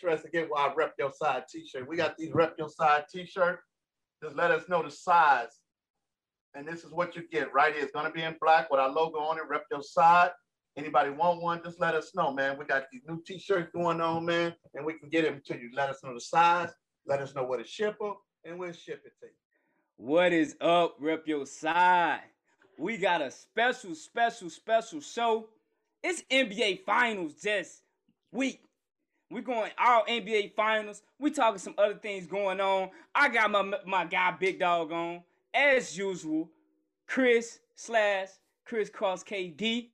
interested, get our Rep Your Side t-shirt. We got these Rep Your Side t-shirt. Just let us know the size. And this is what you get right here. It's gonna be in black with our logo on it, Rep Your Side. Anybody want one, just let us know, man. We got these new t-shirts going on, man, and we can get them to you. Let us know the size, let us know where to ship them, and we'll ship it to you. What is up, Rep Your Side? We got a special, special, special show. It's NBA Finals this week. We going all NBA Finals. We talking some other things going on. I got my my guy Big Dog on as usual. Chris slash Chris Cross KD.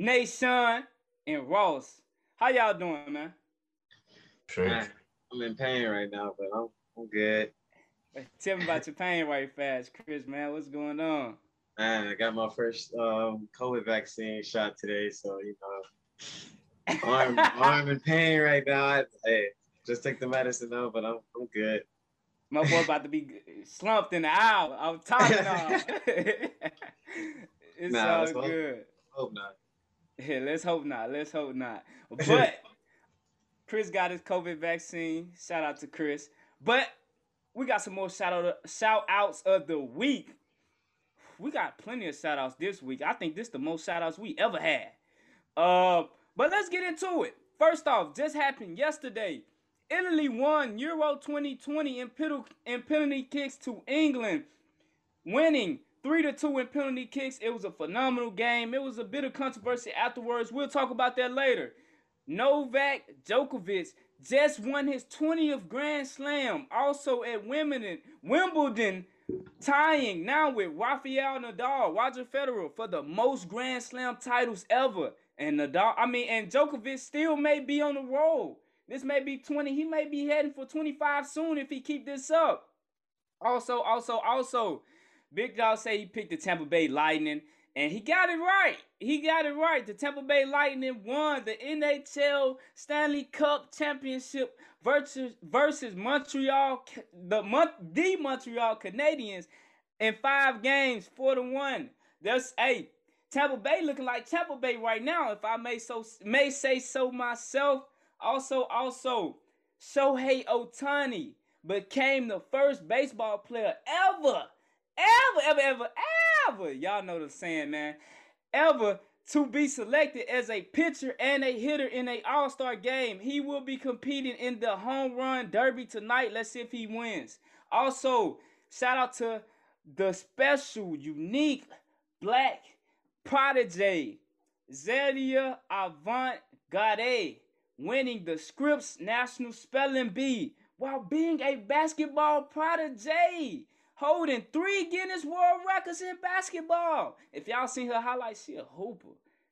Nation, and Ross. How y'all doing, man? Sure. I'm in pain right now, but I'm, I'm good. Tell me about your pain right fast, Chris, man. What's going on? Man, I got my first um, COVID vaccine shot today, so, you know, I'm, I'm in pain right now. hey, just take the medicine though, but I'm, I'm good. My boy about to be slumped in the aisle. I'm talking on. it's nah, all good. Hope not. Yeah, let's hope not. Let's hope not. But Chris got his COVID vaccine. Shout out to Chris. But we got some more shout out shout outs of the week. We got plenty of shout outs this week. I think this is the most shout outs we ever had. Uh, but let's get into it. First off, just happened yesterday. Italy won Euro 2020 in penalty kicks to England, winning Three to two in penalty kicks. It was a phenomenal game. It was a bit of controversy afterwards. We'll talk about that later. Novak Djokovic just won his 20th Grand Slam. Also at Wimbledon tying now with Rafael Nadal, Roger Federer for the most Grand Slam titles ever. And Nadal, I mean, and Djokovic still may be on the roll. This may be 20. He may be heading for 25 soon if he keep this up. Also, also, also, Big Dog say he picked the Tampa Bay Lightning, and he got it right. He got it right. The Tampa Bay Lightning won the NHL Stanley Cup Championship versus versus Montreal, the the Montreal Canadiens, in five games, four to one. That's eight. Tampa Bay looking like Tampa Bay right now, if I may so may say so myself. Also, also, Shohei Ohtani became the first baseball player ever ever, ever, ever, ever, y'all know the saying, man, ever to be selected as a pitcher and a hitter in a all-star game. He will be competing in the home run derby tonight. Let's see if he wins. Also, shout out to the special, unique black prodigy, Zelia Avant Gade, winning the Scripps National Spelling Bee while being a basketball prodigy holding three Guinness World Records in basketball. If y'all seen her highlights, she a hooper.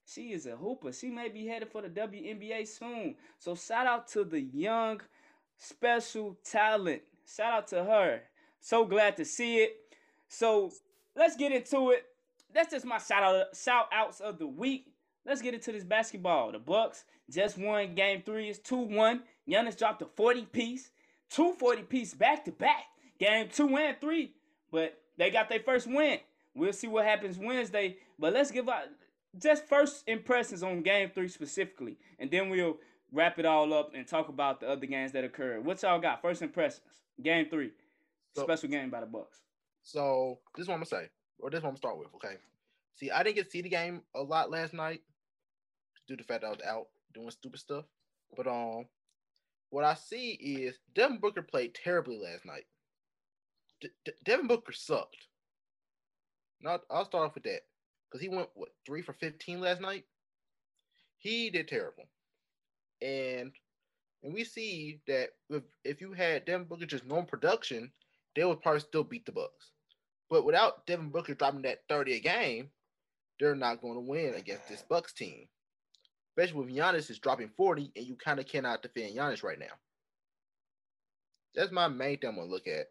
She is a hooper. She may be headed for the WNBA soon. So shout out to the young special talent. Shout out to her. So glad to see it. So let's get into it. That's just my shout out shout outs of the week. Let's get into this basketball. The Bucks just won game three. It's 2-1. Giannis dropped a 40 piece. Two 40 piece back to back. Game two and three. But they got their first win. We'll see what happens Wednesday. But let's give out just first impressions on game three specifically. And then we'll wrap it all up and talk about the other games that occurred. What y'all got? First impressions. Game three. So, Special game by the Bucks. So this is what I'm gonna say. Or this one I'm gonna start with, okay? See, I didn't get to see the game a lot last night due to the fact that I was out doing stupid stuff. But um what I see is Devin Booker played terribly last night. De- Devin Booker sucked. Not, I'll start off with that because he went what three for fifteen last night. He did terrible, and and we see that if if you had Devin Booker just normal production, they would probably still beat the Bucks. But without Devin Booker dropping that thirty a game, they're not going to win against this Bucks team. Especially with Giannis is dropping forty, and you kind of cannot defend Giannis right now. That's my main thing I'm gonna look at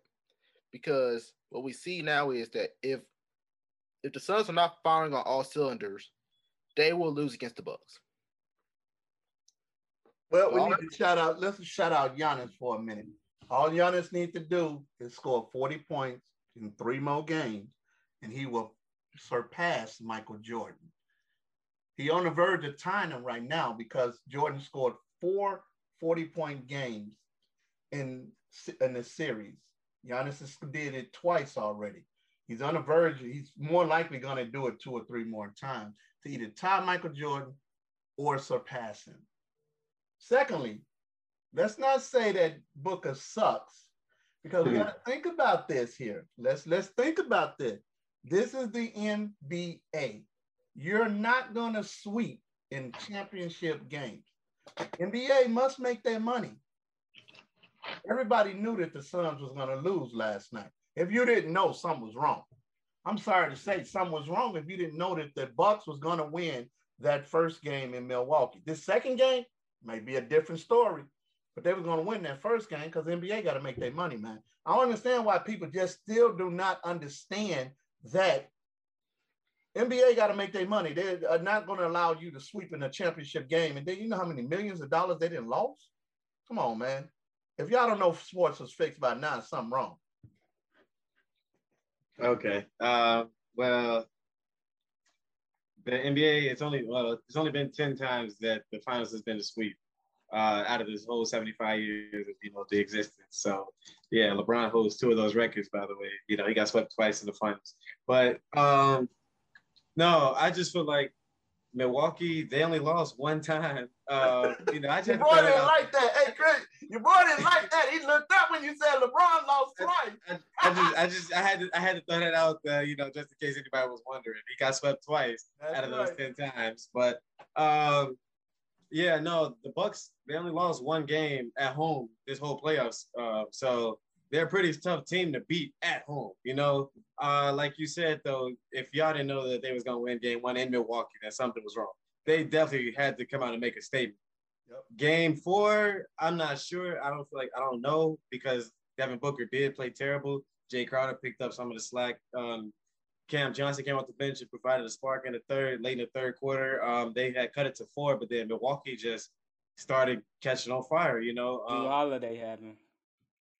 because what we see now is that if if the Suns are not firing on all cylinders, they will lose against the Bucks. Well, we need to shout out. Let's shout out Giannis for a minute. All Giannis needs to do is score 40 points in three more games, and he will surpass Michael Jordan. He on the verge of tying him right now because Jordan scored four 40 point games in, in the series. Giannis has did it twice already. He's on the verge. He's more likely going to do it two or three more times to either tie Michael Jordan or surpass him. Secondly, let's not say that Booker sucks because we hmm. got to think about this here. Let's let's think about this. This is the NBA. You're not going to sweep in championship games. NBA must make their money. Everybody knew that the Suns was going to lose last night. If you didn't know, something was wrong. I'm sorry to say something was wrong if you didn't know that the Bucks was going to win that first game in Milwaukee. This second game may be a different story, but they were going to win that first game because NBA got to make their money, man. I don't understand why people just still do not understand that NBA got to make their money. They are not going to allow you to sweep in a championship game. And then you know how many millions of dollars they didn't lose? Come on, man. If y'all don't know sports is fixed by now, something wrong. Okay. Uh, well, the NBA, it's only well, it's only been 10 times that the finals has been a sweep uh, out of this whole 75 years of you know the existence. So yeah, LeBron holds two of those records, by the way. You know, he got swept twice in the finals. But um, no, I just feel like Milwaukee, they only lost one time. Uh, you know, I just your boy didn't like that. Hey, Chris, your boy didn't like that. He looked up when you said LeBron lost twice. I, I, just, I just, I had to, I had to throw that out there, you know, just in case anybody was wondering. He got swept twice That's out of those right. ten times. But um, yeah, no, the Bucks they only lost one game at home this whole playoffs. Uh, so they're a pretty tough team to beat at home. You know, uh, like you said though, if y'all didn't know that they was gonna win game one in Milwaukee, then something was wrong. They definitely had to come out and make a statement. Yep. Game four, I'm not sure. I don't feel like I don't know because Devin Booker did play terrible. Jae Crowder picked up some of the slack. Um, Cam Johnson came off the bench and provided a spark in the third, late in the third quarter. Um, they had cut it to four, but then Milwaukee just started catching on fire. You know, um, Holiday having.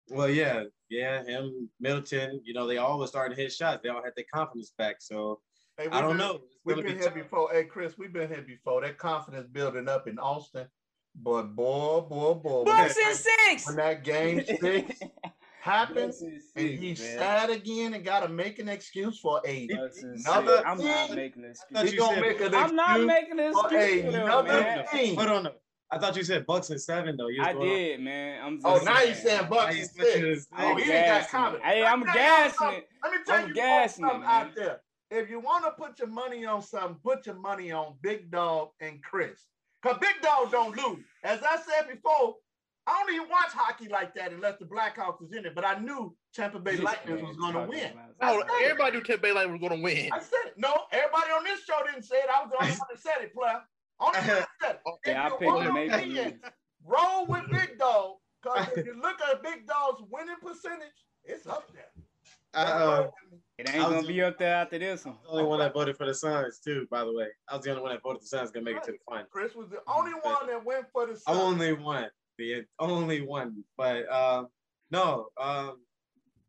Well, yeah, yeah, him, Middleton, you know, they all were starting to hit shots. They all had their confidence back. So hey, I don't been, know. We've been be here tough. before. Hey, Chris, we've been here before. That confidence building up in Austin. But boy, boy, boy. Bucks and six. When that game six happened six, and he's man. sad again and got to make an excuse for a another I'm not making an excuse. He gonna make an I'm not making an excuse for another team. Hold on. I thought you said Bucks and seven though. I did, man. I'm oh, now you saying Bucks and six. Oh, he ain't got comment. Hey, I'm gassing it. Let me tell I'm you gassing something it, out there. If you want to put your money on something, put your money on Big Dog and Chris. Cause Big Dog don't lose. As I said before, I don't even watch hockey like that unless the Blackhawks is in it. But I knew Tampa Bay Lightning was going to win. Oh, everybody knew Tampa Bay Lightning was going to win. I said it. No, everybody on this show didn't say it. I was the only one that said it, player. Only said it yeah, I picked the Maple Roll with Big Dog, because if you look at Big Dog's winning percentage, it's up there. Uh, it ain't gonna be up there after this one. the only one that voted for the Suns too, by the way. I was the only one that voted the Suns gonna make it to the final. Chris was the only one that went for the Suns. Only one, the only one. But um, no, um,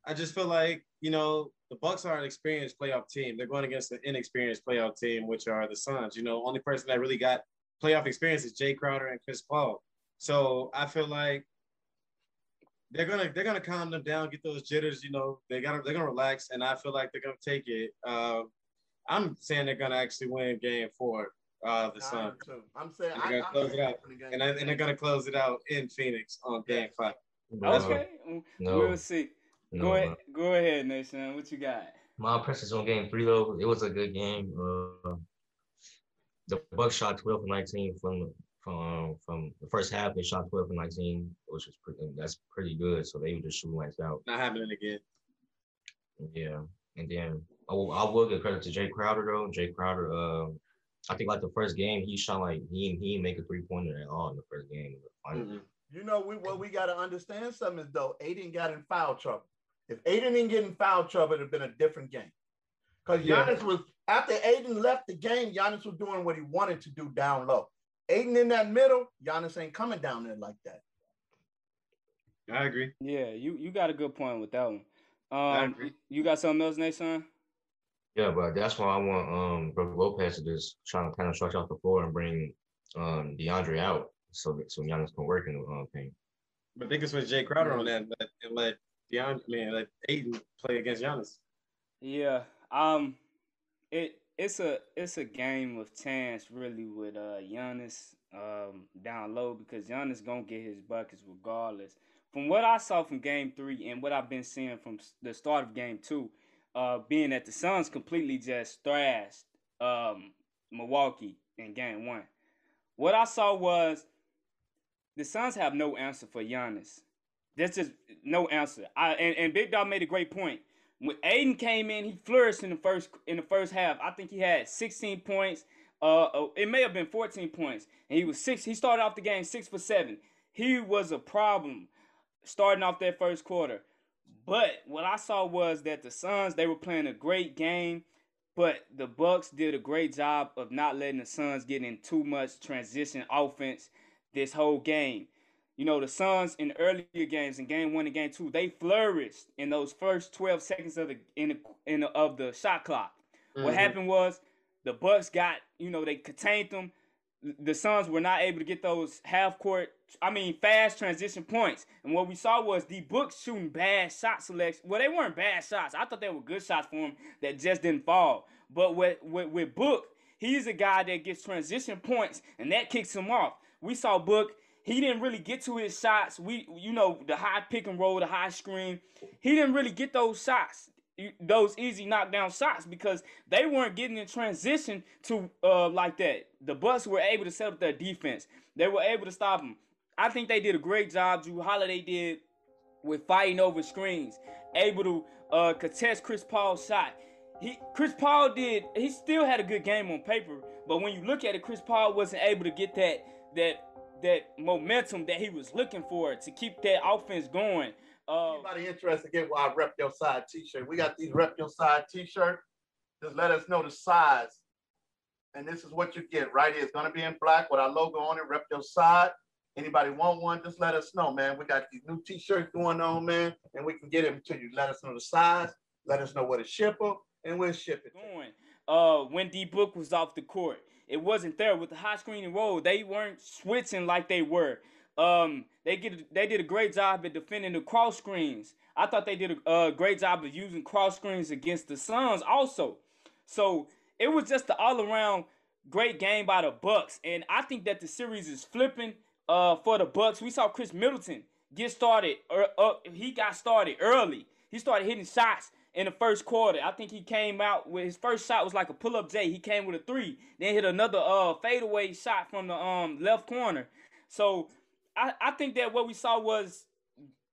I just feel like you know the Bucks are an experienced playoff team. They're going against an inexperienced playoff team, which are the Suns. You know, only person that really got playoff experience is Jae Crowder and Chris Paul. So I feel like they're gonna they're gonna calm them down, get those jitters. You know, they got they're gonna relax, and I feel like they're gonna take it. Uh, I'm saying they're gonna actually win Game Four. Uh, the Suns. I'm saying they're gonna I, close it out, and, I, and they're gonna close it out in Phoenix on Game Five. Okay, no. we'll see. No, go ahead, go ahead, Nation. What you got? My impressions on game three though, it was a good game. Uh, the Bucks shot 12 and 19 from from from the first half. They shot 12 and 19, which was pretty. That's pretty good. So they were just shooting lights out. Not happening again. Yeah, and then I will, I will give credit to Jae Crowder though. Jae Crowder, uh, I think like the first game he shot like he he didn't make a three pointer at all in the first game. Mm-hmm. You know, we what we got to understand something is though Ayton got in foul trouble. If Ayton didn't get in foul trouble, it'd have been a different game. Because Giannis yeah. was after Ayton left the game, Giannis was doing what he wanted to do down low. Ayton in that middle, Giannis ain't coming down there like that. I agree. Yeah, you you got a good point with that one. Um, you got something else, Nathan? Yeah, but that's why I want um Brook Lopez to just try to kind of stretch out the floor and bring um DeAndre out so so Giannis can work in the uh, paint. But they can switch Jae Crowder on that and let, and let Deion, man, let Ayton play against Giannis. Yeah. Um. It it's a it's a game of chance really with uh Giannis um down low because Giannis gonna get his buckets regardless. From what I saw from Game Three and what I've been seeing from the start of Game Two, uh, being that the Suns completely just thrashed um Milwaukee in Game One. What I saw was the Suns have no answer for Giannis. There's just no answer. I and, and Big Dog made a great point. When Ayton came in, he flourished in the first in the first half. I think he had 16 points. Uh, uh, it may have been 14 points, and he was six. He started off the game six for seven. He was a problem starting off that first quarter. But what I saw was that the Suns they were playing a great game, but the Bucks did a great job of not letting the Suns get in too much transition offense this whole game. You know, the Suns in earlier games, in game one and game two, they flourished in those first 12 seconds of the in the, in the, of the shot clock. Mm-hmm. What happened was the Bucks got, you know, they contained them. The Suns were not able to get those half court, I mean, fast transition points. And what we saw was the Bucks shooting bad shot selects. Well, they weren't bad shots. I thought they were good shots for him that just didn't fall. But with, with, with Book, he's a guy that gets transition points, and that kicks him off. We saw Book he didn't really get to his shots. We, you know, the high pick and roll, the high screen. He didn't really get those shots, those easy knockdown shots, because they weren't getting in transition to uh like that. The Bucks were able to set up their defense. They were able to stop them. I think they did a great job. Jrue Holiday did with fighting over screens, able to uh, contest Chris Paul's shot. He Chris Paul did. He still had a good game on paper, but when you look at it, Chris Paul wasn't able to get that that that momentum that he was looking for to keep that offense going. Uh, Anybody interested, to get our Rep Your Side t-shirt. We got these Rep Your Side t-shirt. Just let us know the size. And this is what you get right here. It's going to be in black with our logo on it, Rep Your Side. Anybody want one, just let us know, man. We got these new t-shirts going on, man, and we can get them to you. Let us know the size. Let us know where to ship them, and we'll ship it. Going. Uh, when D Book was off the court, it wasn't there with the high screen and roll. They weren't switching like they were. Um, they get they did a great job at defending the cross screens. I thought they did a uh, great job of using cross screens against the Suns also. So it was just an all around great game by the Bucks, and I think that the series is flipping uh, for the Bucks. We saw Khris Middleton get started. Er, uh, he got started early. He started hitting shots in the first quarter. I think he came out with his first shot was like a pull up J. He came with a three, then hit another uh fadeaway shot from the um left corner. So I, I think that what we saw was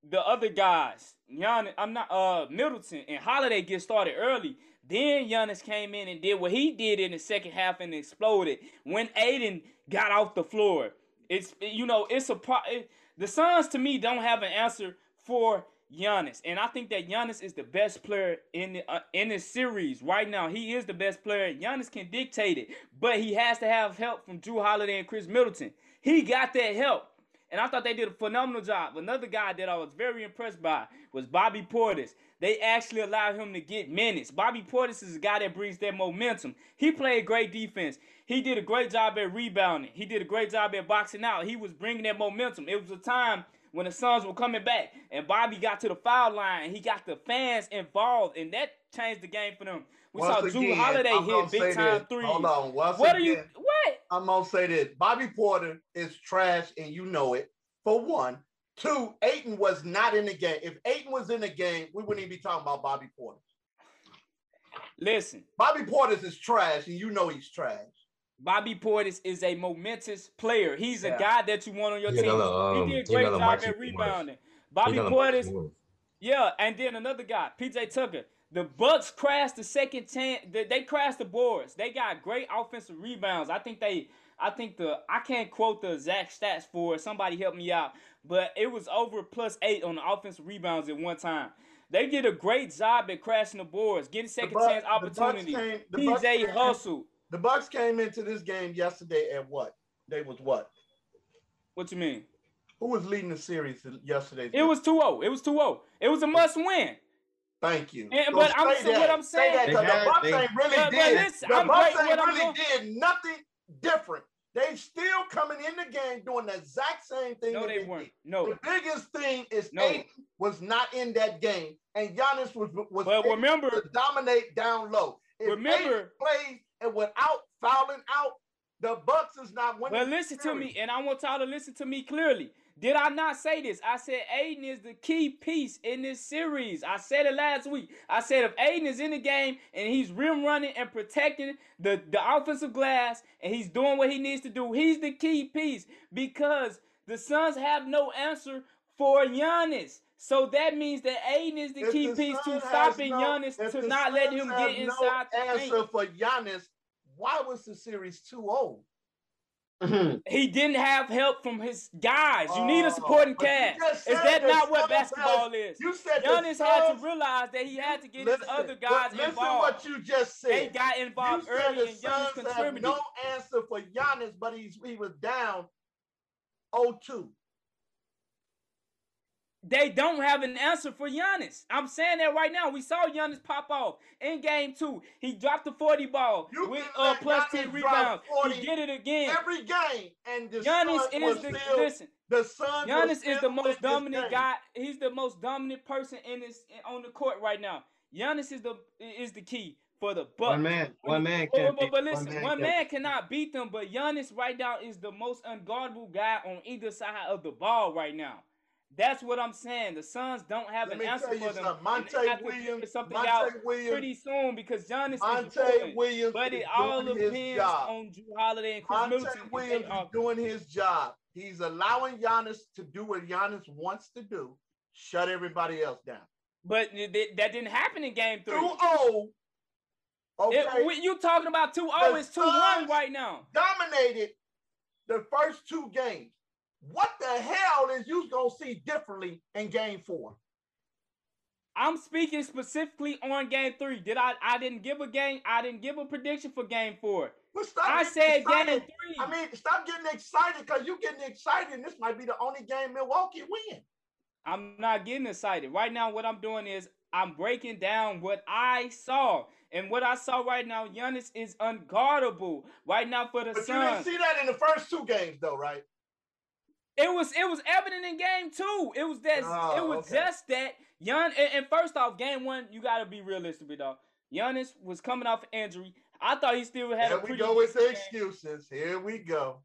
the other guys, Giannis, I'm not uh Middleton and Holiday get started early. Then Giannis came in and did what he did in the second half and exploded. When Ayton got off the floor, it's you know it's a pro. It, the Suns to me don't have an answer for Giannis, and I think that Giannis is the best player in the uh, in this series right now. He is the best player. Giannis can dictate it, but he has to have help from Jrue Holiday and Khris Middleton. He got that help, and I thought they did a phenomenal job. Another guy that I was very impressed by was Bobby Portis. They actually allowed him to get minutes. Bobby Portis is a guy that brings that momentum. He played great defense. He did a great job at rebounding. He did a great job at boxing out. He was bringing that momentum. It was a time when the Suns were coming back and Bobby got to the foul line, he got the fans involved, and that changed the game for them. We Once saw Jrue Holiday I'm hit big time three. Hold on. Once what again, are you? What? I'm gonna say this: Bobby Porter is trash, and you know it. For one, two, Ayton was not in the game. If Ayton was in the game, we wouldn't even be talking about Bobby Porter. Listen, Bobby Porter is trash, and you know he's trash. Bobby Portis is a momentous player. He's a yeah. guy that you want on your team. um, he did a great job at rebounding. Bobby Portis, yeah, and then another guy, PJ Tucker. The Bucks crashed the second chance. They crashed the boards. They got great offensive rebounds. I think they. I think the. I can't quote the exact stats for it. Somebody help me out. But it was over plus eight on the offensive rebounds at one time. They did a great job at crashing the boards, getting second Bucks, chance opportunity. Came, PJ hustle. The Bucks came into this game yesterday at what? They was what? What you mean? Who was leading the series yesterday? It was 2-0. It was 2-0. It was a must win. Thank you. And, so but I'm so what I'm saying. Say that, the Bucks ain't really but, did. But listen, the I'm Bucks ain't really did nothing different They still coming in the game doing the exact same thing. No, that they weren't. No. The biggest thing is No. Ayton was not in that game, and Giannis was was But able remember, to dominate down low. If Remember- Ayton plays and without fouling out, the Bucks is not winning. The listen to me, and I want y'all to listen to me clearly. Did I not say this? I said Ayton is the key piece in this series. I said it last week. I said if Ayton is in the game and he's rim running and protecting the, the offensive glass and he's doing what he needs to do, he's the key piece because the Suns have no answer for Giannis. So that means that Ayton is the If key the piece to stopping no- Giannis to not let him get inside no the paint. answer for Giannis. Why was the series oh? 2-0? He didn't have help from his guys. You need a Oh, supporting cast. Is that not what basketball has- is? You said the Giannis had to realize that he had to get Listen, his other but guys listen involved. what you just said. They got you involved said early the and Giannis Suns have contributed. no answer for Giannis, but he's he was down 0-2. They don't have an answer for Giannis. I'm saying that right now. We saw Giannis pop off in game two. He dropped the 40 ball You with can uh, plus Giannis 10 drop rebounds. 40 He did it again. Every game, and the Giannis Suns is the still, listen. the Suns Giannis is the most dominant guy. He's the most dominant person in this on the court right now. Giannis is the is the key for the Bucks. One man, one man But, can't but, but listen, one can't man cannot beat them, but Giannis right now is the most unguardable guy on either side of the ball right now. That's what I'm saying. The Suns don't have Let an answer for them. something. they have Monty Williams, something Monty out Williams, pretty soon because Giannis is Monty. Williams But it all depends on Jrue Holiday and Chris Monty Middleton. Williams is doing his job. He's allowing Giannis to do what Giannis wants to do. Shut everybody else down. But th- th- that didn't happen in game three. 2-0. Okay. It- you talking about 2-0, it's 2-1 right now. dominated the first two games. What the hell is you gonna see differently in game four? I'm speaking specifically on game three. Did I I didn't give a game, I didn't give a prediction for game four. Well, stop I said excited. game three. I mean, stop getting excited because you're getting excited, and this might be the only game Milwaukee win. I'm not getting excited. Right now, what I'm doing is I'm breaking down what I saw. And what I saw right now, Giannis is unguardable right now for the But you didn't see that in the first two games, though, right? It was it was evident in game two. It was that Oh, it was okay. just that Gian and, and first off, game one, you gotta be realistic with dog. Giannis was coming off injury. I thought he still had Here a we pretty go with the excuses. Here we go.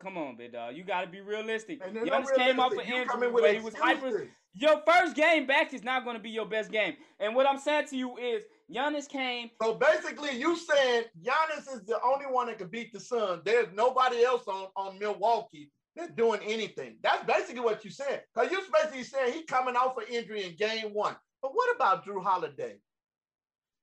Come on, big dog. You gotta be realistic. And Giannis not came off an. You injury where he was hyper. Your first game back is not gonna be your best game. And what I'm saying to you is Giannis came So basically, you saying Giannis is the only one that can beat the Suns. There's nobody else on, on Milwaukee that's doing anything. That's basically what you said. Because you're basically saying he coming off an injury in game one. But what about Jrue Holiday?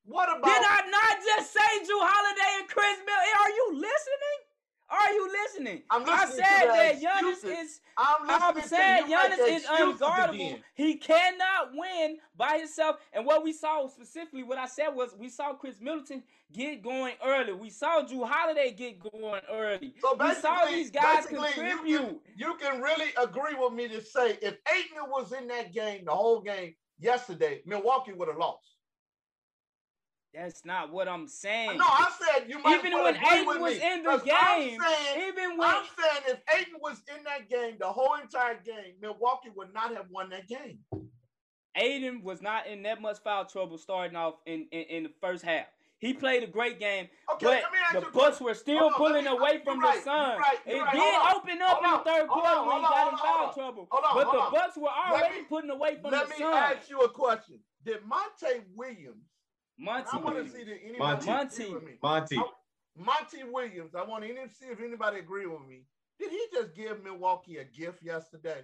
What about Did I not just say Jrue Holiday and Chris Mill? Are you listening? Are you listening? I'm I listening to said that Giannis is I'm I'm saying Giannis is unguardable. He cannot win by himself. And what we saw specifically, what I said was we saw Khris Middleton get going early. We saw Jrue Holiday get going early. So we saw basically- these guys basically, you can- You can really agree with me to say if Ayton was in that game, the whole game yesterday, Milwaukee would have lost. That's not what I'm saying. No, I said you might Even when Ayton was me, in the 'cause I'm game, saying, even when I'm saying if Ayton was in that game, the whole entire game, Milwaukee would not have won that game. Ayton was not in that much foul trouble starting off in, in, in the first half. He played a great game, Okay, but let me ask the Bucks were still on, pulling me- away from right, the Suns. right, It right. did open up in the third quarter on, when he got on, in foul trouble. Hold on, but the. Bucks were already me- putting away from the Suns. Let me ask you a question. Did Monty Williams, Monty, I want to see that anybody Monty. agree Monty. with me. Monty. Monty Williams, I want to see if anybody agree with me. Did he just give Milwaukee a gift yesterday?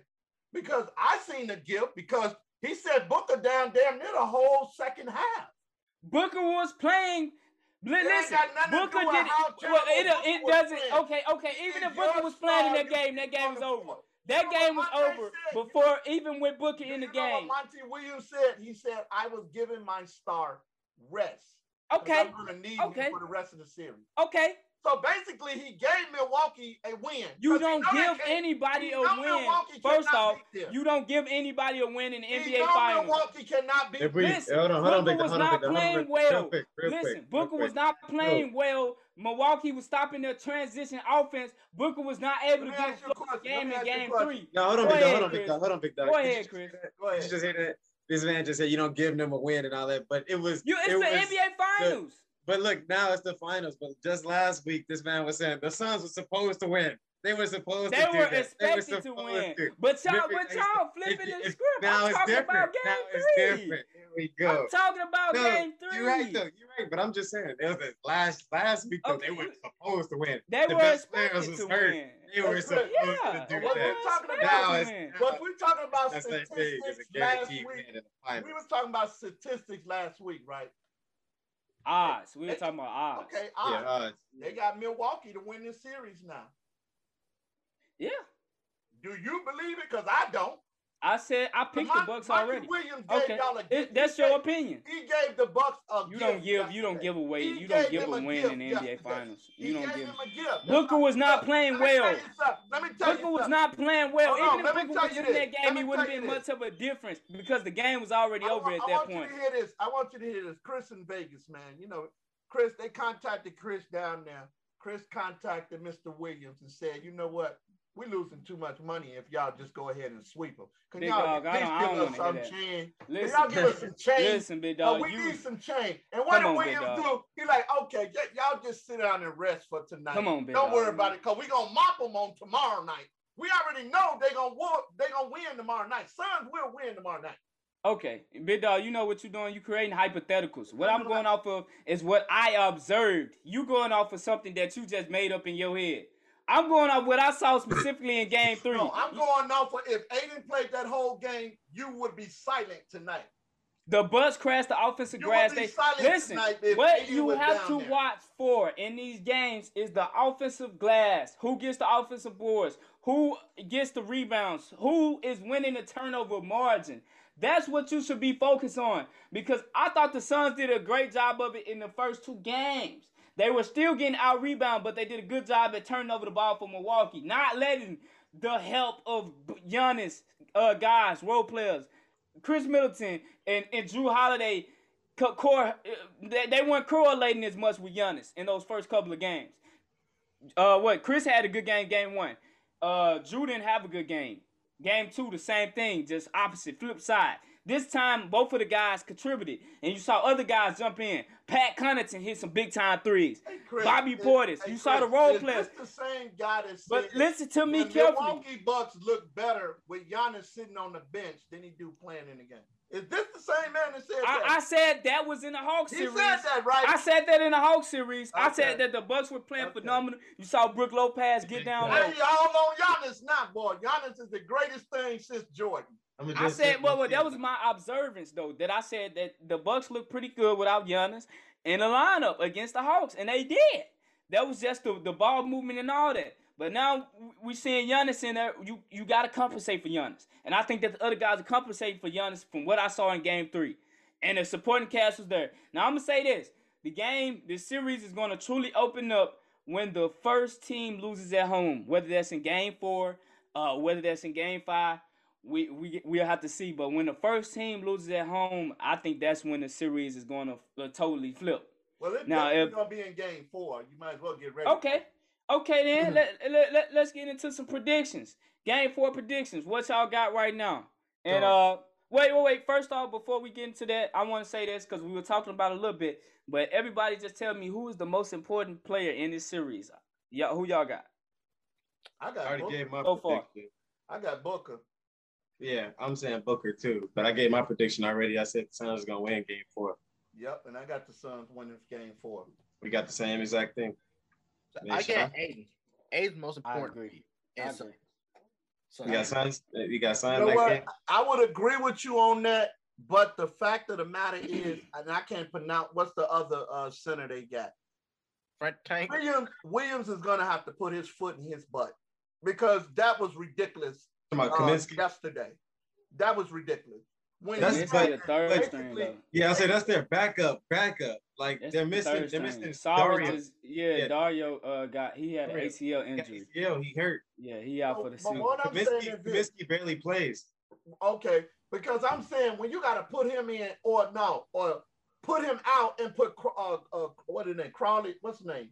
Because I seen the gift because he said Booker down damn near the whole second half. Booker was playing. Listen, got Booker did. Well, it, Booker it doesn't. playing. Okay, okay. Even It's if Booker was playing in that game, that game was over. That You game was over said? before even with Booker in the you know what game. Monty Williams said? He said, I was giving my star rest. 'cause Okay, I'm gonna need okay. you for the rest of the series. okay. So basically, he gave Milwaukee a win. You 'Cause he don't give anybody a win. First off, you don't give anybody a win in the He NBA Finals. Milwaukee cannot beat If we, Listen, hold on, hold on, Booker Victor, was not Victor, hold on, playing well. real quick, real Listen, Booker was not playing well. Milwaukee was stopping their transition offense. Booker was not able to get ask a you a flow question. game in ask you a game three. No, hold on, Go Victor, hold on, Chris. Victor, hold on, Victor. Go ahead, Chris. hear that? Go Did ahead. you just hear that? This man just said you don't give them a win and all that, but it was You, it's it the was, NBA Finals. But look, now it's the finals. But just last week, this man was saying the Suns were supposed to win. They were supposed They to do were that. They expected to win. to. But y'all, Remember, but y'all flipping if- the if- script. Now I'm it's talking different. about Now game it's different. Here we go. I'm talking about No, game 3 You're right though. You're right. But I'm just saying, it was the last last week though. Okay. They were supposed to win. They the were best players expected was to hurt. win. They were That's supposed Yeah, to do What they we were that. talking expected Now to it's- win. But we talking about That's like saying it's a statistics last week. We finals. was talking about statistics last week, right? Odds. We were talking about odds. Okay, Yeah, odds. They got Milwaukee to win this series now. Yeah. Do you believe it? Because I don't. I said I picked the Bucks already. Williams Okay. It, that's He your gave- opinion. He gave the Bucks a You don't gift give you don't give away He you don't give a win in the NBA yesterday. finals. He You don't gave give him a gift. Booker was not playing let me well. tell you something. Let me tell Booker was not playing well. Hold on, Even if Booker was in that game, he wouldn't been much of a difference because the game was already over at that point. I want you to hear this. I want you to hear this. Chris in Vegas, man. You know, Chris, they contacted Chris down there. Chris contacted Mr. Williams and said, you know what? We losing too much money if y'all just go ahead and sweep them. Can Big y'all dog, please give us some change? Can Listen, y'all give us some change? listen, big Oh, dog. we you need some change. And what did Williams do? He like, okay, y'all just sit down and rest for tonight. come on, big Don't dog, worry man. about it, cause we gonna mop them on tomorrow night. We already know they gonna whoop, they gonna win tomorrow night. Suns will win tomorrow night. Okay, big dog, you know what you're doing. You're creating hypotheticals. What I'm going off of is what I observed. You going off of something that you just made up in your head. I'm going off what I saw specifically in Game Three. No, I'm going off for if Ayton played that whole game, you would be silent tonight. The Bucks crashed the offensive You grass. They listen. What you have to there. watch for in these games is the offensive glass. Who gets the offensive boards? Who gets the rebounds? Who is winning the turnover margin? That's what you should be focused on because I thought the Suns did a great job of it in the first two games. They were still getting out rebound, but they did a good job at turning over the ball for Milwaukee, not letting the help of Giannis uh, guys, role players, Khris Middleton and, and Jrue Holiday, core, they, they weren't correlating as much with Giannis in those first couple of games. Uh, what Chris had a good game, game one. Uh, Jrue didn't have a good game. Game two, the same thing, just opposite, flip side. This time, both of the guys contributed, and you saw other guys jump in. Pat Connaughton hit some big time threes. Hey, Chris, Bobby is- Portis, hey, you saw the role players. The same guy that But listen to me the carefully. Milwaukee Bucks look better with Giannis sitting on the bench than he do playing in the game. Is this the same man that said I, I said that was in the Hawks he series. said that, right? I said that in the Hawks series. I said that the Bucks were playing Okay. phenomenal. You saw Brook Lopez get down low. Hey, y'all on Giannis now, boy. Giannis is the greatest thing since Jordan. I'ma I said, say well, well, that was my observance though. That I said that the Bucks looked pretty good without Giannis in the lineup against the Hawks, and they did. That was just the, the ball movement and all that. But now we're seeing Giannis in there. You you got to compensate for Giannis, and I think that the other guys are compensating for Giannis from what I saw in Game Three, and the supporting cast was there. Now I'm gonna say this: the game, the series is gonna truly open up when the first team loses at home, whether that's in Game Four, uh, whether that's in Game Five we we we'll have to see. But when the first team loses at home, I think that's when the series is going to uh, totally flip. Well, it's Now, if- gonna be in game four. You might as well get ready. Okay, okay then Mm-hmm. let, let, let let's get into some predictions. Game four predictions. What y'all got right now? And uh, wait, wait, wait. First off, before we get into that, I want to say this because we were talking about it a little bit. But everybody, just tell me who is the most important player in this series. Y'all, who y'all got? I got. I got already Booker. gave my Go for it. prediction. I got Booker. Yeah, I'm saying Booker too, but I gave my prediction already. I said the Suns are gonna win Game Four. Yep, and I got the Suns winning game four. We got the same exact thing. I Sean? get Ayton. Ayton's most I important. agree. I so- agree. so You got signs. You got You Suns know that what? game. I would agree with you on that, but the fact of the matter is, and I can't pronounce what's the other uh, center they got. Frank Tank. Williams Williams is gonna have to put his foot in his butt because that was ridiculous Talking about uh, yesterday. That was ridiculous. When That's he's but- the third string though. Yeah, I say that's their backup, backup. Like That's they're the missing, third they're missing Cyrus Dario. is yeah, Yeah. Dario uh got he had an ACL injury. ACL, he hurt. Yeah, he out for the But season. what I'm saying Kaminsky, is this. Kaminsky barely plays. Okay, because I'm saying when you got to put him in, or no, or put him out and put uh, uh what is his name? Crawley, what's his name?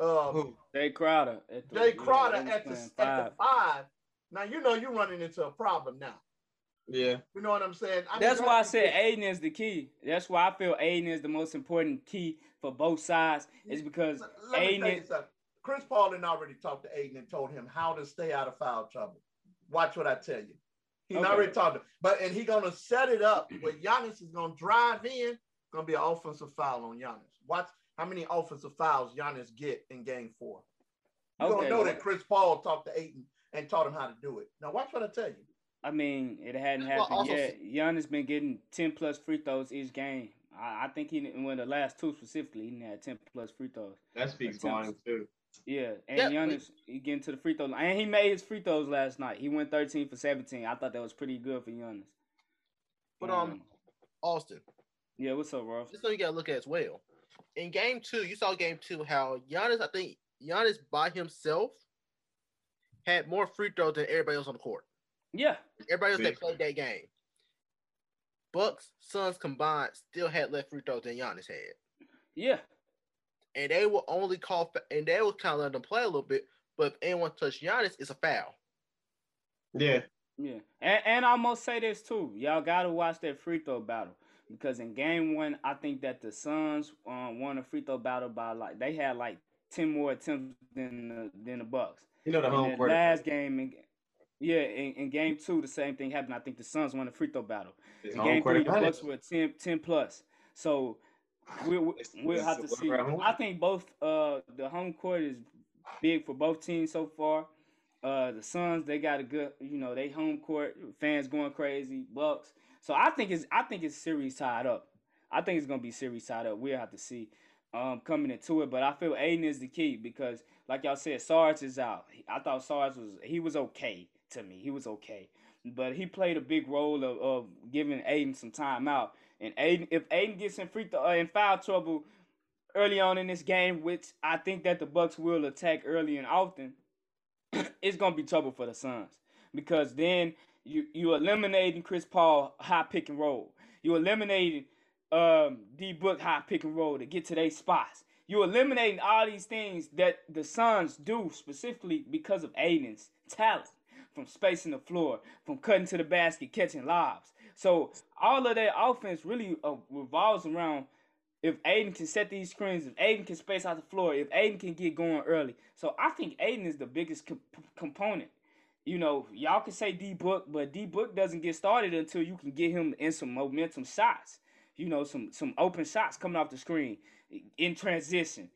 Uh, Who? Jae Crowder at the Jae Crowder he was at the, playing at the five. five. Now you know you're running into a problem now. Yeah. You know what I'm saying? I mean, That's why I said thing. Ayton is the key. That's why I feel Ayton is the most important key for both sides. Is because Let let me tell you Ayton, something. Chris Paulin already talked to Ayton and told him how to stay out of foul trouble. Watch what I tell you. He Okay. already talked to but and he gonna set it up where Giannis is gonna drive in, gonna be an offensive foul on Giannis. Watch how many offensive fouls Giannis get in game four. You Okay, don't know well- that Chris Paul talked to Ayton and taught him how to do it. Now watch what I tell you. I mean, it hadn't Well, happened also- yet. Giannis been getting ten plus free throws each game. I, I think he didn't the last two specifically. He didn't ten plus free throws. That speaks Attempts. volumes too. Yeah, and Yeah, Giannis he getting to the free throw line, and he made his free throws last night. He went thirteen for seventeen. I thought that was pretty good for Giannis. But, um, Austin, yeah, what's up, Rolf? this thing you gotta look at as well. In game two, you saw game two how Giannis, I think Giannis by himself had more free throws than everybody else on the court. Yeah, Everybody else that played that game. Bucks, Suns combined still had less free throws than Giannis had. yeah, And they will only call fa- and they will kind of let them play a little bit, but if anyone touch Giannis, it's a foul. Yeah. yeah. And and I must say this too. Y'all gotta watch that free throw battle because in game one, I think that the Suns um, won a free throw battle by like they had like ten more attempts than the, than the Bucks. You know the And home court. last game, in, yeah, in, in game two, the same thing happened. I think the Suns won the free throw battle. is In game three, the. Bucks were 10, 10 plus. So we'll, we'll, It's- it's have to see. work around home. I think both uh the home court is big for both teams so far. Uh, the Suns they got a good, you know, they home court fans going crazy. Bucks. So I think it's I think it's series tied up. I think it's gonna be series tied up. We'll have to see um coming into it. But I feel Ayton is the key because, like y'all said, Sarge is out. I thought Sarge was he was okay to me. He was okay, but he played a big role of, of giving Ayton some time out. And Ayton, if Ayton gets in free throw uh, in foul trouble early on in this game, which I think that the Bucks will attack early and often, it's gonna be trouble for the Suns because then you you eliminating Chris Paul high pick and roll. You eliminating um, D Book high pick and roll to get to their spots. You eliminating all these things that the Suns do specifically because of Ayton's talent, from spacing the floor, from cutting to the basket, catching lobs. So all of that offense really uh, revolves around if Ayton can set these screens, if Ayton can space out the floor, if Ayton can get going early. So I think Ayton is the biggest comp- component. You know, y'all can say D Book, but D Book doesn't get started until you can get him in some momentum shots. You know, some some open shots coming off the screen in transition.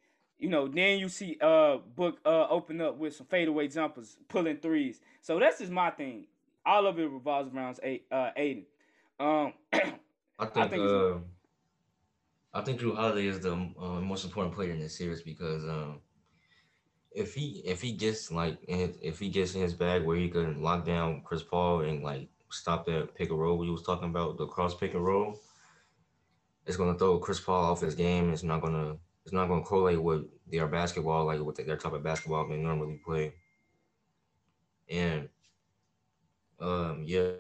You know, then you see uh Book uh open up with some fadeaway jumpers, pulling threes. So that's just my thing. All of it revolves around uh, Ayton. Um, I think, think uh, I think Jrue Holiday is the uh, most important player in this series because um, if he if he gets like his, if he gets in his bag where he can lock down Chris Paul and like stop that pick and roll we was talking about the cross pick and roll, it's gonna throw Chris Paul off his game. It's not gonna it's not gonna correlate with their basketball like with their type of basketball they normally play. And um yeah,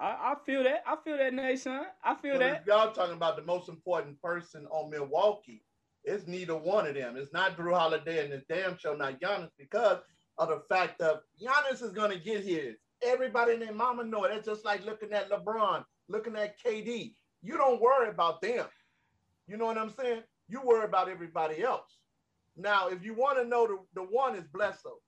I, I feel that. I feel that, Nation. I feel But that. y'all talking about the most important person on Milwaukee, it's neither one of them. It's not Jrue Holiday and it's damn show not Giannis because of the fact that Giannis is gonna get his. Everybody and their mama know it. It's just like looking at LeBron, looking at KD. You don't worry about them. You know what I'm saying? You worry about everybody else. Now, if you want to know the, the one is Bledsoe.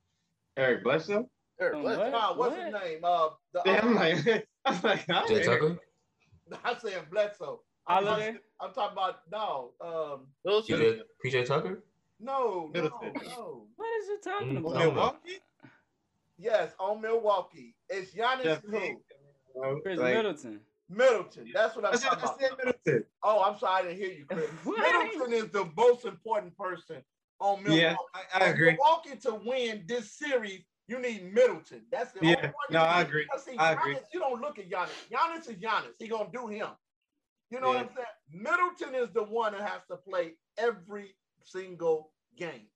Eric Bledsoe. Eric, Um, let's- what? Nah, what's his name? Uh, the, Yeah, I'm like, I'm like, huh? Jay Tucker, I'm saying Bledsoe. I'm, Holiday? talking- I'm talking about no, um, those two- PJ, PJ Tucker. no, no, no. What is you talking Mm. about? Milwaukee. Yes, on Milwaukee. It's Giannis Jeff who? Teague. Chris like- Middleton. Middleton. That's what I'm I said, talking I about. Middleton. Oh, I'm sorry, I didn't hear you, Chris. Middleton is the most important person on Milwaukee. Yeah, I, I agree. Milwaukee to win this series, You need Middleton. That's the Yeah, only one. no, I agree. See, I Giannis, agree. You don't look at Giannis. Giannis is Giannis. He gonna do him. You know Yeah. what I'm saying? Middleton is the one that has to play every single game.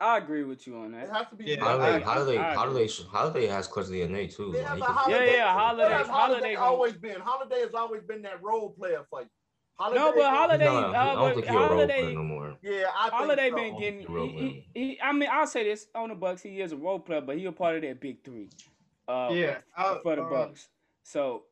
I agree with you on It that. has to be. Yeah, Holiday, Holiday, Holiday, Holiday has custody of Nate too. They Like, have he a can- holiday. Yeah, yeah, Holiday- They have Holiday gonna- always been. Holiday has always been that role player for you. Holiday No, but Holiday, No, uh, I don't think he's a role player no more. Yeah, I think Holiday so. been getting. He He, he, he, I mean, I'll say this on the Bucks. He is a role player, but he a part of that big three. Uh, Yeah, I- for the uh, Bucks. So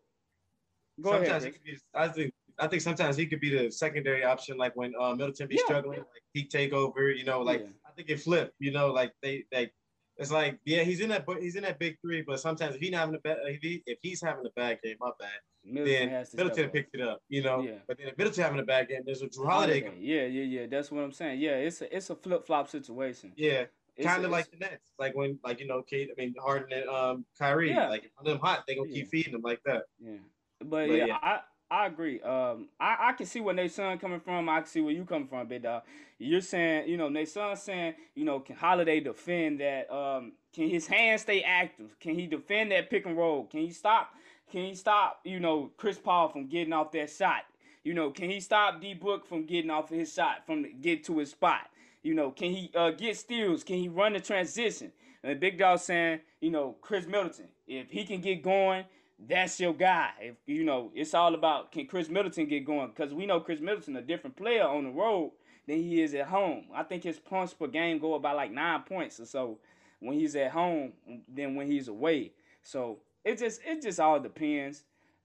go ahead. sometimes he Rick. could be, I think I think sometimes he could be the secondary option, like when uh, Middleton be Yeah, struggling, like he take over. You know, like Yeah. Think it flipped. You know, like they like it's like yeah, he's in that but he's in that big three, but sometimes if he's not having a bad if, he, if he's having a bad game, my bad, Middleton then has to Middleton picked it up. You know, Yeah. but then if Middleton having a bad game, there's a Jrue Holiday. Holiday. Yeah, yeah, yeah. That's what I'm saying. Yeah, it's a it's a flip flop situation. Yeah, kind of like the Nets, like when like you know Kate, I mean Harden and um Kyrie, Yeah. like if them hot, they gonna Yeah. keep feeding them like that. Yeah, but, But yeah, yeah. I I agree. Um, I I can see where Nate son coming from. I can see where you coming from, big dog. You're saying, you know, Nate son saying, you know, can Holiday defend that? Um, can his hands stay active? Can he defend that pick and roll? Can he stop? Can he stop? You know, Chris Paul from getting off that shot. You know, can he stop D Book from getting off his shot from get to his spot? You know, can he uh, get steals? Can he run the transition? And Big Dog saying, you know, Khris Middleton, if he can get going, that's your guy. If you know, it's all about can Khris Middleton get going? Because we know Khris Middleton a different player on the road than he is at home. I think his points per game go about like nine points or so when he's at home than when he's away. So it just it just all depends.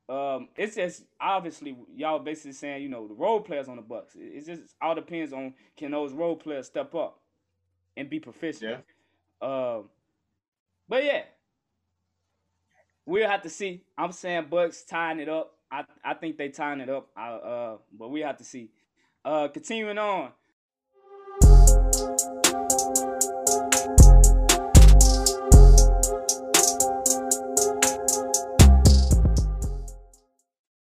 Um, it's just obviously y'all basically saying you know the role players on the Bucks. It it just all depends on can those role players step up and be proficient. Um, but yeah, we'll have to see. I'm saying Bucks tying it up. I I think they tying it up. I, uh, but we have to see. Uh, continuing on,